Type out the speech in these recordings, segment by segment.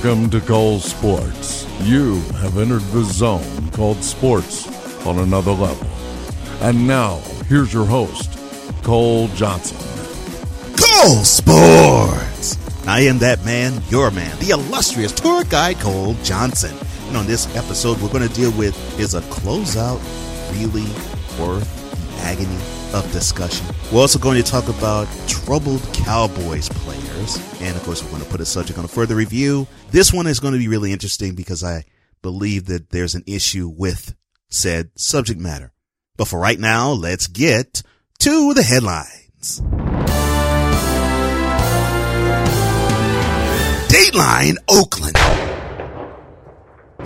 Welcome to Cole Sportz. You have entered the zone called sports on another level. And now, here's your host, Cole Johnson. Cole Sportz! I am that man, your man, the illustrious tour guide Cole Johnson. And on this episode, we're going to deal with is a closeout really worth the agony of discussion? We're also going to talk about troubled Cowboys players. And of course, we're going to put a subject on a further review. This one is going to be really interesting because I believe that there's an issue with said subject matter. But for right now, let's get to the headlines. Dateline Oakland.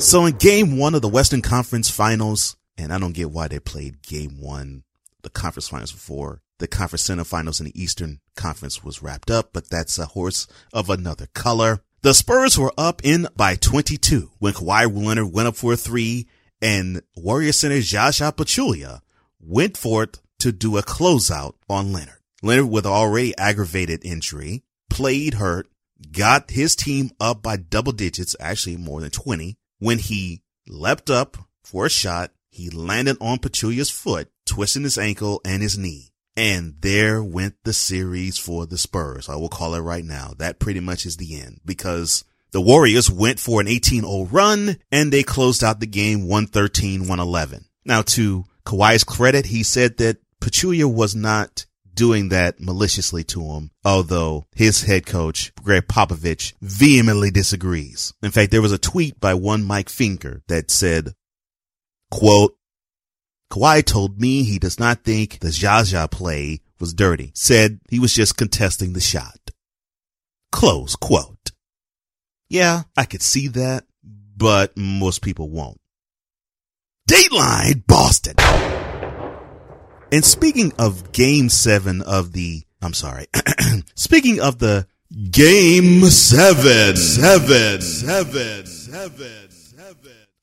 So in game one of the Western Conference Finals, and I don't get why they played game one, the conference finals before the conference semifinals in the Eastern Conference was wrapped up, but that's a horse of another color. The Spurs were up in by 22 when Kawhi Leonard went up for a three and Warrior center Zaza Pachulia went forth to do a closeout on Leonard. Leonard with already aggravated injury played hurt, got his team up by double digits, actually more than 20 when he leapt up for a shot. He landed on Pachulia's foot, twisting his ankle and his knee. And there went the series for the Spurs. I will call it right now. That pretty much is the end because the Warriors went for an 18-0 run and they closed out the game 113-111. Now to Kawhi's credit, he said that Pachulia was not doing that maliciously to him, although his head coach, Gregg Popovich, vehemently disagrees. In fact, there was a tweet by one Mike Finger that said, quote, Kawhi told me he does not think the Zaza play was dirty, said he was just contesting the shot. Close quote. Yeah, I could see that, but most people won't. Dateline Boston. And speaking of game seven of the, I'm sorry, speaking of the game seven, seven, seven, seven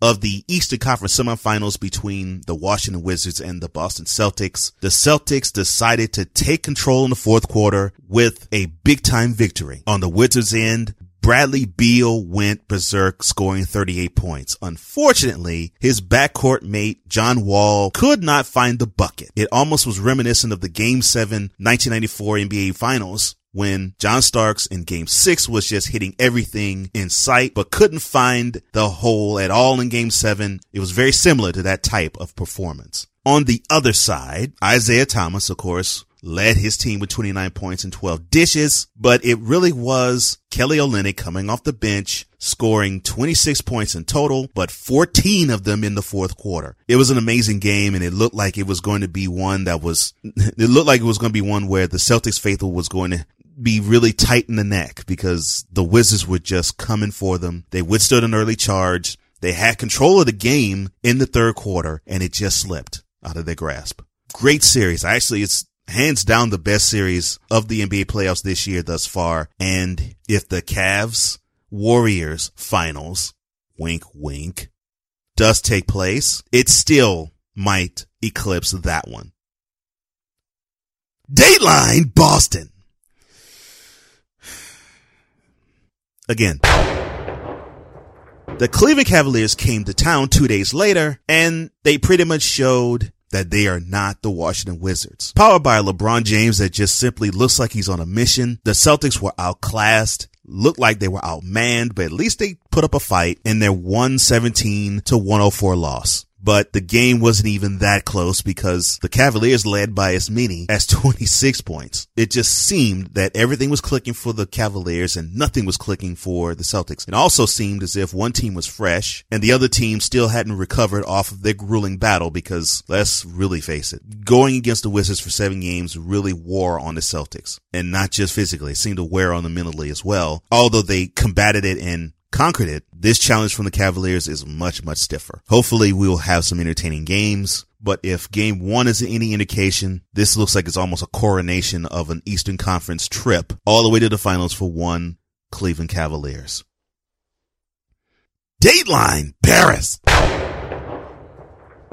of the Eastern Conference semifinals between the Washington Wizards and the Boston Celtics. The Celtics decided to take control in the fourth quarter with a big time victory. On the Wizards end, Bradley Beal went berserk scoring 38 points. Unfortunately, his backcourt mate John Wall could not find the bucket. It almost was reminiscent of the game 7 1994 NBA finals when John Starks in game six was just hitting everything in sight, but couldn't find the hole at all in game seven. It was very similar to that type of performance. On the other side, Isaiah Thomas, of course, led his team with 29 points and 12 dishes, but it really was Kelly Olynyk coming off the bench, scoring 26 points in total, but 14 of them in the fourth quarter. It was an amazing game and it looked like it was going to be one that was, it looked like it was going to be one where the Celtics faithful was going to be really tight in the neck because the Wizards were just coming for them. They withstood an early charge. They had control of the game in the third quarter and it just slipped out of their grasp. Great series. Actually, it's hands down the best series of the NBA playoffs this year thus far. And if the Cavs Warriors finals, wink, wink, does take place, it still might eclipse that one. Dateline Boston. Again. The Cleveland Cavaliers came to town two days later and they pretty much showed that they are not the Washington Wizards. Powered by LeBron James that just simply looks like he's on a mission. The Celtics were outclassed, looked like they were outmanned, but at least they put up a fight in their 117 to 104 loss but the game wasn't even that close because the Cavaliers led by as many as 26 points. It just seemed that everything was clicking for the Cavaliers and nothing was clicking for the Celtics. It also seemed as if one team was fresh and the other team still hadn't recovered off of their grueling battle because let's really face it, going against the Wizards for seven games really wore on the Celtics and not just physically. It seemed to wear on them mentally as well, although they combated it and conquered it, this challenge from the Cavaliers is much, much stiffer. Hopefully we will have some entertaining games. But if game one is any indication, this looks like it's almost a coronation of an Eastern Conference trip all the way to the finals for one Cleveland Cavaliers. Dateline Paris.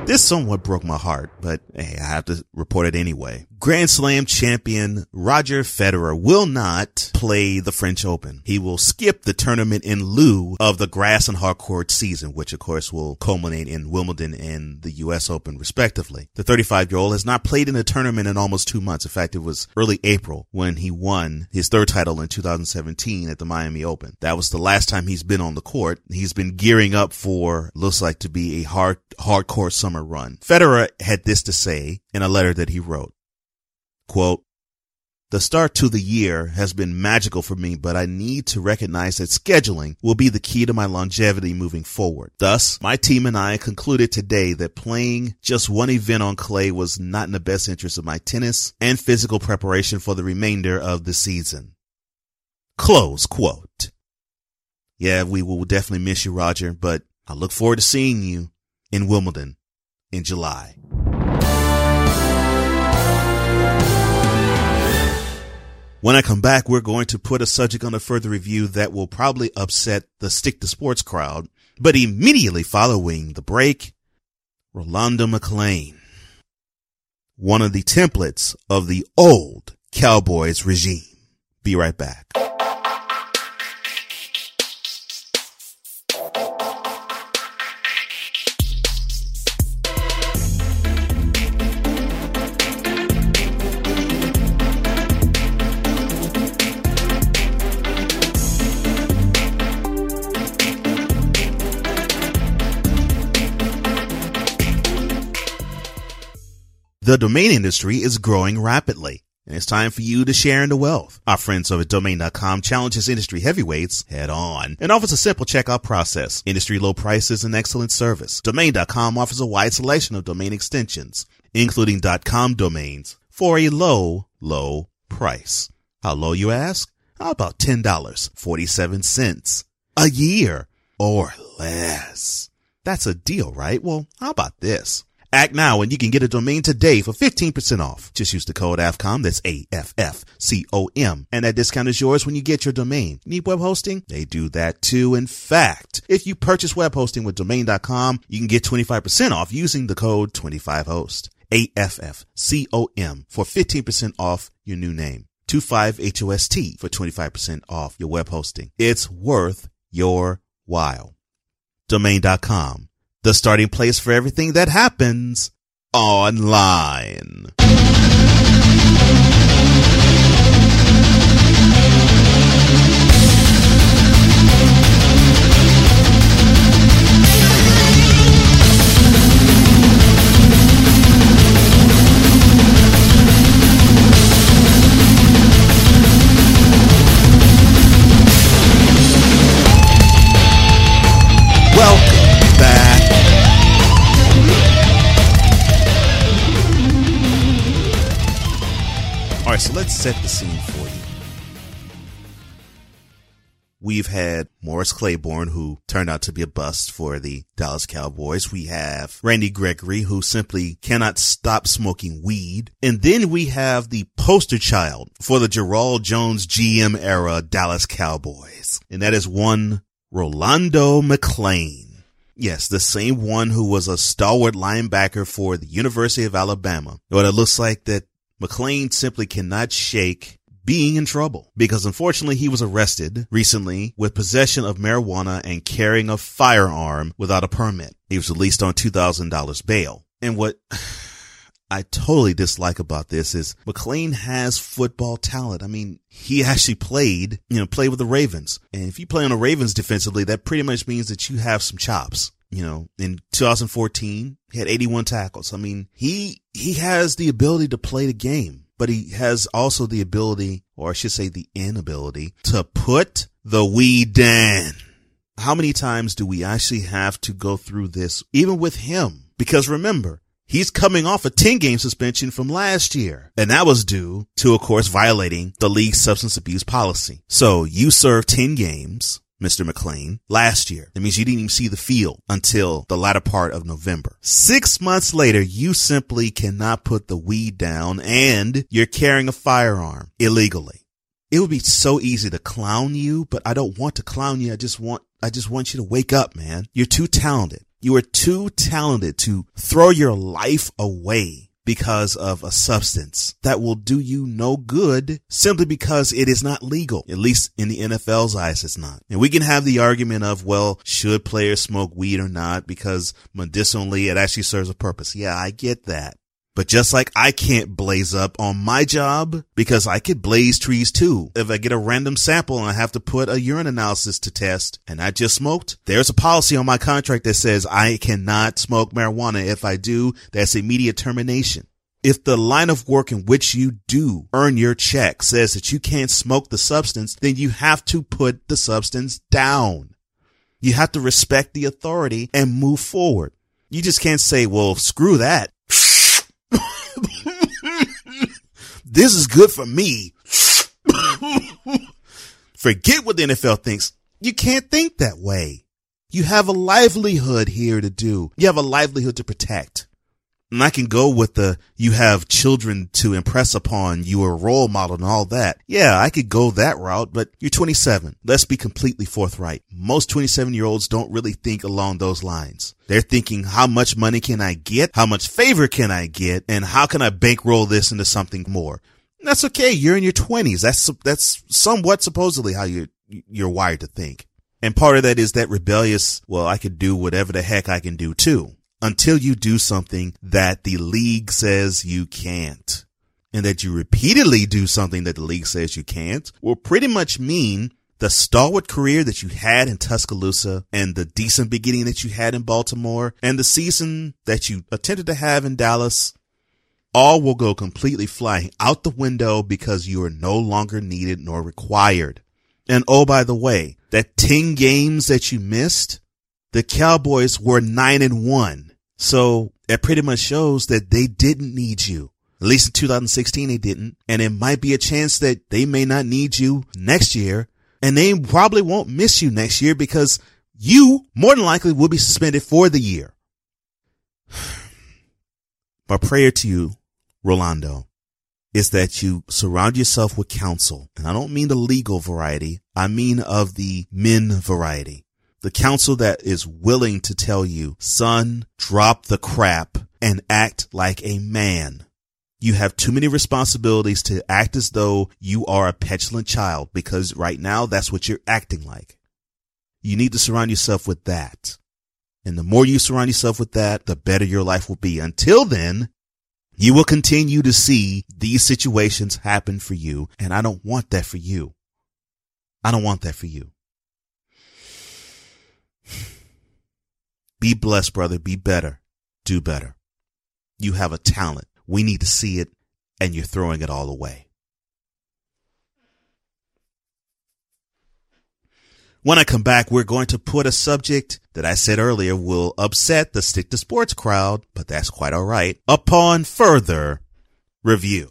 This somewhat broke my heart, but hey, I have to report it anyway. Grand Slam champion Roger Federer will not play the French Open. He will skip the tournament in lieu of the grass and hard court season, which of course will culminate in Wimbledon and the US Open respectively. The 35 year old has not played in a tournament in almost two months. In fact, it was early April when he won his third title in 2017 at the Miami Open. That was the last time he's been on the court. He's been gearing up for looks like to be a hard hardcore summer run. Federer had this to say in a letter that he wrote. Quote, the start to the year has been magical for me, but I need to recognize that scheduling will be the key to my longevity moving forward. Thus, my team and I concluded today that playing just one event on clay was not in the best interest of my tennis and physical preparation for the remainder of the season. Close quote. Yeah, we will definitely miss you, Roger, but I look forward to seeing you in Wimbledon in July. When I come back, we're going to put a subject on a further review that will probably upset the stick to sports crowd, but immediately following the break, Rolando McClain, one of the templates of the old Cowboys regime. Be right back. The domain industry is growing rapidly. And it's time for you to share in the wealth. Our friends over at domain.com challenges industry heavyweights head on and offers a simple checkout process, industry low prices and excellent service. Domain.com offers a wide selection of domain extensions, including .com domains for a low, low price. How low you ask? How about $10, 47 cents a year or less? That's a deal, right? Well, how about this? Act now and you can get a domain today for 15% off. Just use the code AFFCOM, that's A-F-F-C-O-M, and that discount is yours when you get your domain. Need web hosting? They do that too. In fact, if you purchase web hosting with domain.com, you can get 25% off using the code 25host. A-F-F-C-O-M for 15% off your new name. 25HOST for 25% off your web hosting. It's worth your while. Domain.com the starting place for everything that happens online. Right, so let's set the scene for you. We've had Morris Claiborne, who turned out to be a bust for the Dallas Cowboys. We have Randy Gregory, who simply cannot stop smoking weed. And then we have the poster child for the Gerald Jones GM era Dallas Cowboys. And that is one Rolando McClain. Yes, the same one who was a stalwart linebacker for the University of Alabama. But it looks like that McClain simply cannot shake being in trouble because unfortunately he was arrested recently with possession of marijuana and carrying a firearm without a permit. He was released on $2,000 bail. And what I totally dislike about this is McClain has football talent. I mean, he actually played, you know, played with the Ravens. And if you play on the Ravens defensively, that pretty much means that you have some chops. You know, in 2014, he had 81 tackles. I mean, he, he has the ability to play the game, but he has also the ability, or I should say the inability to put the weed down. How many times do we actually have to go through this, even with him? Because remember, He's coming off a 10 game suspension from last year. And that was due to, of course, violating the league's substance abuse policy. So you serve 10 games, Mr. McClain, last year. That means you didn't even see the field until the latter part of November. Six months later, you simply cannot put the weed down and you're carrying a firearm illegally. It would be so easy to clown you, but I don't want to clown you. I just want, I just want you to wake up, man. You're too talented. You are too talented to throw your life away because of a substance that will do you no good simply because it is not legal. At least in the NFL's eyes, it's not. And we can have the argument of, well, should players smoke weed or not? Because medicinally, it actually serves a purpose. Yeah, I get that. But just like I can't blaze up on my job because I could blaze trees too. If I get a random sample and I have to put a urine analysis to test and I just smoked, there's a policy on my contract that says I cannot smoke marijuana. If I do, that's immediate termination. If the line of work in which you do earn your check says that you can't smoke the substance, then you have to put the substance down. You have to respect the authority and move forward. You just can't say, well, screw that. This is good for me. Forget what the NFL thinks. You can't think that way. You have a livelihood here to do. You have a livelihood to protect. And I can go with the, you have children to impress upon, you are a role model and all that. Yeah, I could go that route, but you're 27. Let's be completely forthright. Most 27 year olds don't really think along those lines. They're thinking, how much money can I get? How much favor can I get? And how can I bankroll this into something more? That's okay. You're in your 20s. That's, that's somewhat supposedly how you, you're wired to think. And part of that is that rebellious, well, I could do whatever the heck I can do too until you do something that the league says you can't. And that you repeatedly do something that the league says you can't will pretty much mean the stalwart career that you had in Tuscaloosa and the decent beginning that you had in Baltimore and the season that you attempted to have in Dallas all will go completely flying out the window because you are no longer needed nor required. And oh, by the way, that 10 games that you missed, the Cowboys were nine and one. So it pretty much shows that they didn't need you. At least in 2016, they didn't. And it might be a chance that they may not need you next year. And they probably won't miss you next year because you more than likely will be suspended for the year. My prayer to you, Rolando, is that you surround yourself with counsel. And I don't mean the legal variety. I mean of the men variety the counsel that is willing to tell you, son, drop the crap and act like a man. You have too many responsibilities to act as though you are a petulant child because right now that's what you're acting like. You need to surround yourself with that. And the more you surround yourself with that, the better your life will be. Until then, you will continue to see these situations happen for you. And I don't want that for you. I don't want that for you. Be blessed, brother. Be better. Do better. You have a talent. We need to see it, and you're throwing it all away. When I come back, we're going to put a subject that I said earlier will upset the stick to sports crowd, but that's quite all right, upon further review.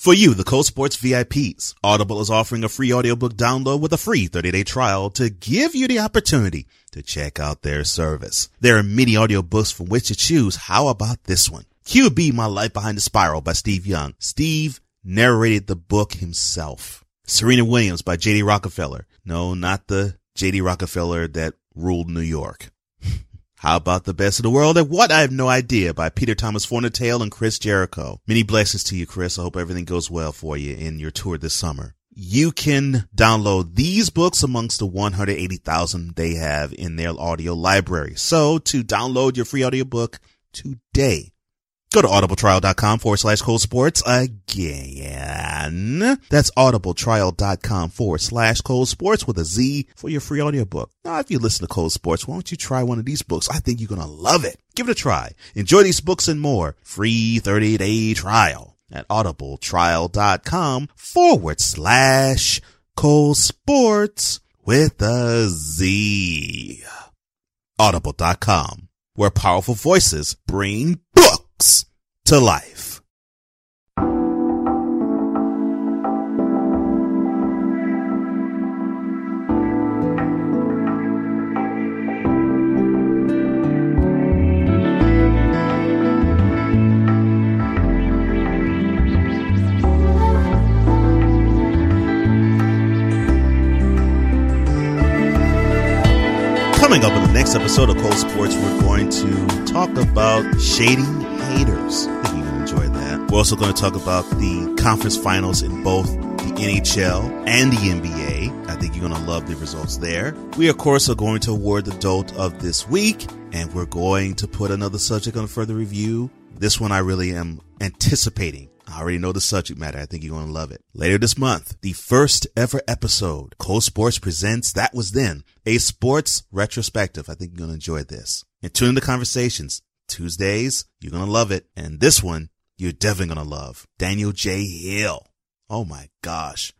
For you, the Cole Sportz VIPs, Audible is offering a free audiobook download with a free 30-day trial to give you the opportunity to check out their service. There are many audiobooks from which to choose. How about this one? QB My Life Behind the Spiral by Steve Young. Steve narrated the book himself. Serena Williams by J.D. Rockefeller. No, not the J.D. Rockefeller that ruled New York. How about the best of the world at what? I have no idea by Peter Thomas Fornatale and Chris Jericho. Many blessings to you, Chris. I hope everything goes well for you in your tour this summer. You can download these books amongst the 180,000 they have in their audio library. So to download your free audiobook today, Go to audibletrial.com forward slash Cole Sportz again. That's audibletrial.com forward slash Cole Sportz with a Z for your free audiobook. Now, if you listen to Cole Sportz, why don't you try one of these books? I think you're going to love it. Give it a try. Enjoy these books and more. Free 30 day trial at audibletrial.com forward slash Cole Sportz with a Z. Audible.com where powerful voices bring books to life. Coming up in the next episode of Cole Sportz, we're going to talk about shading haters. I think you're going to enjoy that. We're also going to talk about the conference finals in both the NHL and the NBA. I think you're going to love the results there. We, of course, are going to award the dolt of this week, and we're going to put another subject on further review. This one I really am anticipating. I already know the subject matter. I think you're going to love it. Later this month, the first ever episode, Cole Sportz presents That Was Then, a sports retrospective. I think you're going to enjoy this. And tune in to conversations. Tuesdays, you're going to love it. And this one, you're definitely going to love. Daniel J. Hill. Oh my gosh.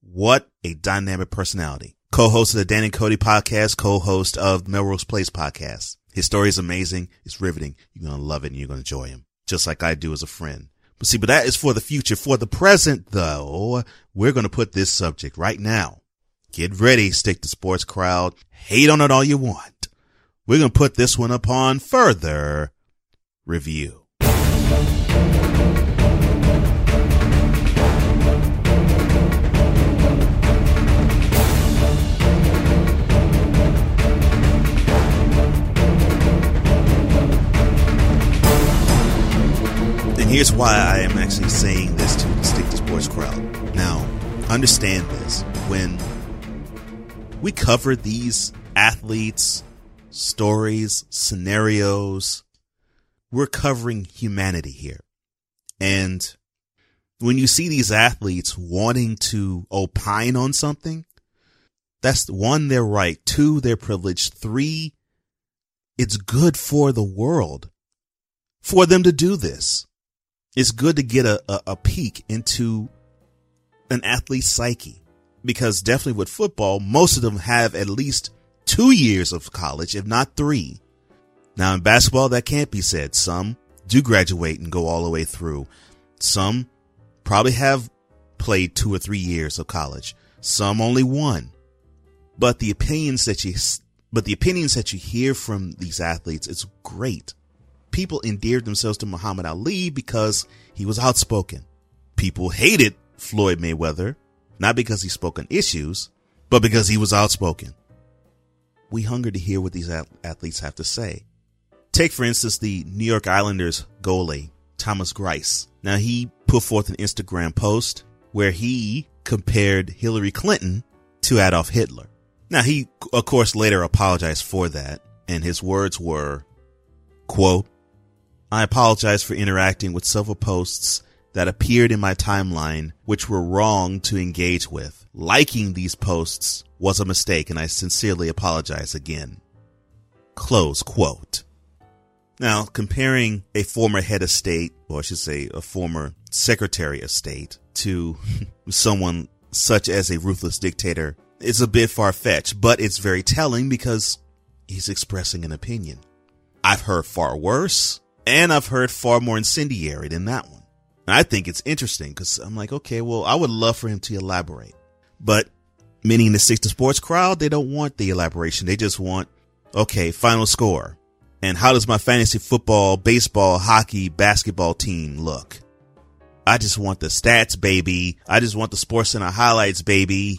What a dynamic personality. Co-host of the Dan and Cody podcast, co-host of Melrose Place podcast. His story is amazing. It's riveting. You're going to love it and you're going to enjoy him just like I do as a friend. But see, but that is for the future. For the present though, we're going to put this subject right now. Get ready, stick to sports crowd. Hate on it all you want. We're going to put this one upon further review. And here's why I am actually saying this to the Stick to Sports crowd. Now, understand this. When we cover these athletes, stories, scenarios, we're covering humanity here. And when you see these athletes wanting to opine on something, that's one, their right. Two, their privilege. Three, it's good for the world for them to do this. It's good to get a, a, a peek into an athlete's psyche because definitely with football, most of them have at least two years of college, if not three. Now in basketball, that can't be said. Some do graduate and go all the way through. Some probably have played two or three years of college. Some only one. But the opinions that you, but the opinions that you hear from these athletes, it's great. People endeared themselves to Muhammad Ali because he was outspoken. People hated Floyd Mayweather, not because he spoke on issues, but because he was outspoken. We hunger to hear what these athletes have to say. Take, for instance, the New York Islanders goalie, Thomas Greiss. Now, he put forth an Instagram post where he compared Hillary Clinton to Adolf Hitler. Now, he, of course, later apologized for that, and his words were, quote, I apologize for interacting with several posts that appeared in my timeline which were wrong to engage with. Liking these posts was a mistake and I sincerely apologize again. Close quote. Now, comparing a former head of state, or I should say a former secretary of state, to someone such as a ruthless dictator is a bit far fetched, but it's very telling because he's expressing an opinion. I've heard far worse, and I've heard far more incendiary than that one. And I think it's interesting because I'm like, okay, well, I would love for him to elaborate. But many in the 60 sports crowd, they don't want the elaboration. They just want, okay, final score and how does my fantasy football, baseball, hockey, basketball team look? I just want the stats, baby. I just want the sports center highlights, baby.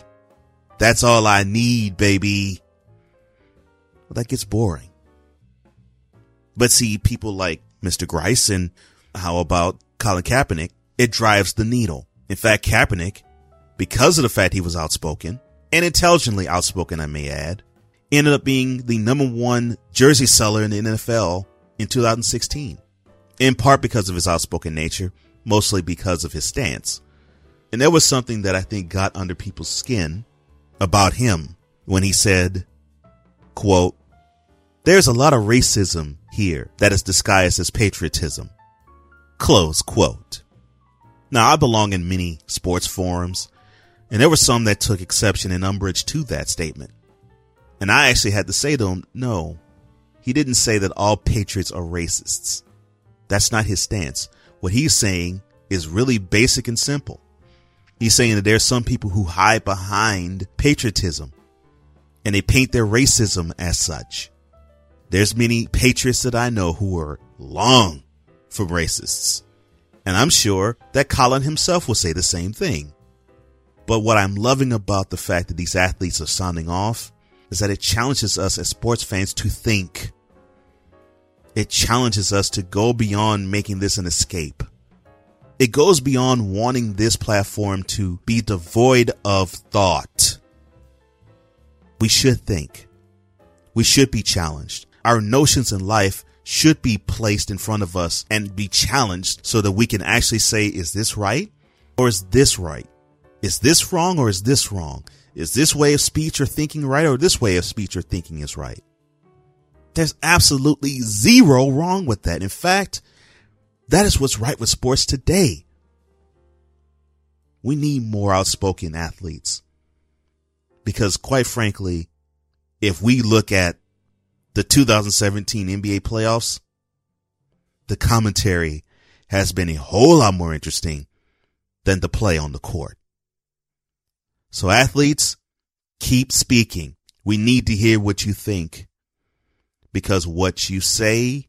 That's all I need, baby. Well, that gets boring. But see, people like Mr. Greiss and how about Colin Kaepernick? It drives the needle. In fact, Kaepernick, because of the fact he was outspoken and intelligently outspoken, I may add, ended up being the number one jersey seller in the NFL in 2016, in part because of his outspoken nature, mostly because of his stance. And there was something that I think got under people's skin about him when he said, quote, there's a lot of racism here that is disguised as patriotism. Close quote. Now I belong in many sports forums and there were some that took exception and umbrage to that statement. And I actually had to say to him, no, he didn't say that all patriots are racists. That's not his stance. What he's saying is really basic and simple. He's saying that there's some people who hide behind patriotism and they paint their racism as such. There's many patriots that I know who are long from racists. And I'm sure that Colin himself will say the same thing. But what I'm loving about the fact that these athletes are sounding off is that it challenges us as sports fans to think. It challenges us to go beyond making this an escape. It goes beyond wanting this platform to be devoid of thought. We should think. We should be challenged. Our notions in life should be placed in front of us and be challenged so that we can actually say, is this right? Or is this right? Is this wrong or is this wrong? Is this way of speech or thinking right or this way of speech or thinking is right? There's absolutely zero wrong with that. In fact, that is what's right with sports today. We need more outspoken athletes because quite frankly, if we look at the 2017 NBA playoffs, the commentary has been a whole lot more interesting than the play on the court. So athletes, keep speaking. We need to hear what you think because what you say,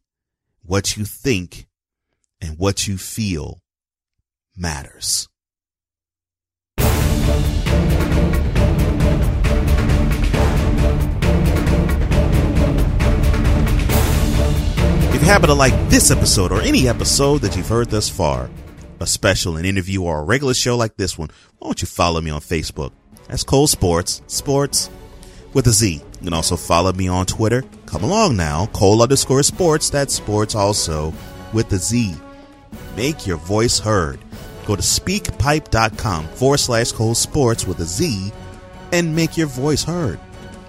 what you think, and what you feel matters. If you happen to like this episode or any episode that you've heard thus far, a special, an interview, or a regular show like this one, why don't you follow me on Facebook? That's Cole Sportz, sports with a Z. You can also follow me on Twitter. Come along now, Cole underscore sports. That's sports also with a Z. Make your voice heard. Go to speakpipe.com forward slash Cole Sportz with a Z and make your voice heard.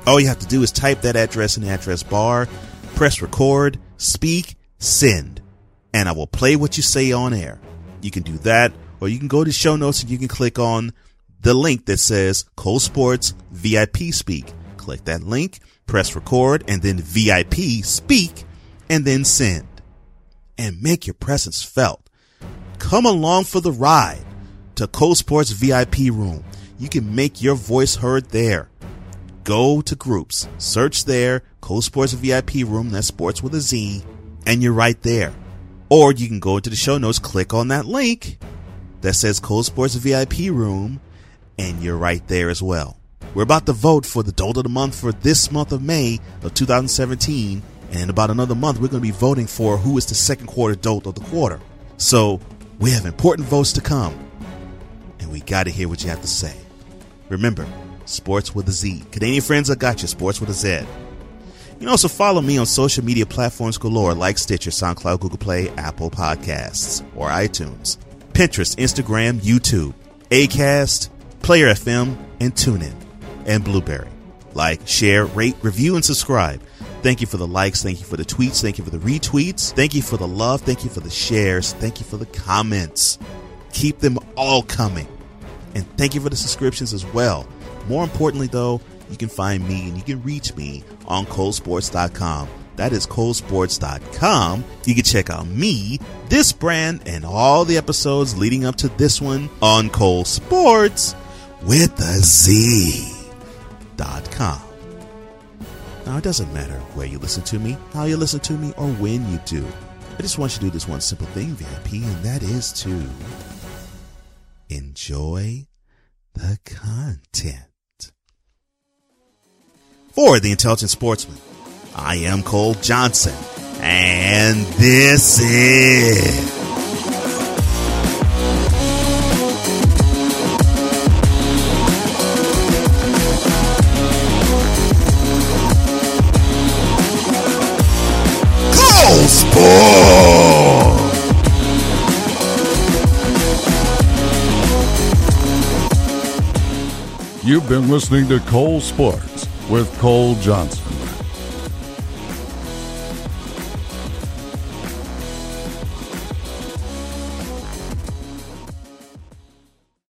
All you have to do is type that address in the address bar, press record, speak, send, and I will play what you say on air. You can do that, or you can go to show notes and you can click on the link that says Cole Sportz VIP Speak. Click that link, press record, and then VIP Speak, and then send. And make your presence felt. Come along for the ride to Cole Sportz VIP Room. You can make your voice heard there. Go to groups, search there, Cole Sportz VIP Room, that's sports with a Z, and you're right there. Or you can go into the show notes, click on that link that says Cole Sportz VIP Room, and you're right there as well. We're about to vote for the Dolt of the Month for this month of May of 2017, and in about another month, we're going to be voting for who is the second quarter Dolt of the quarter. So we have important votes to come, and we got to hear what you have to say. Remember, sports with a Z. Canadian friends, I got you. Sports with a Z. You can also follow me on social media platforms galore like Stitcher, SoundCloud, Google Play, Apple Podcasts, or iTunes, Pinterest, Instagram, YouTube, Acast, Player FM, and TuneIn, and Blubrry. Like, share, rate, review, and subscribe. Thank you for the likes. Thank you for the tweets. Thank you for the retweets. Thank you for the love. Thank you for the shares. Thank you for the comments. Keep them all coming. And thank you for the subscriptions as well. More importantly, though, you can find me and you can reach me on colesports.com. That is colesports.com. You can check out me, this brand, and all the episodes leading up to this one on Cole Sportz with a Z.com. Now, it doesn't matter where you listen to me, how you listen to me, or when you do. I just want you to do this one simple thing, VIP, and that is to enjoy the content. For the Intelligent Sportsman, I am Cole Johnson, and this is. Cole Sportz! You've been listening to Cole Sportz with Cole Johnson.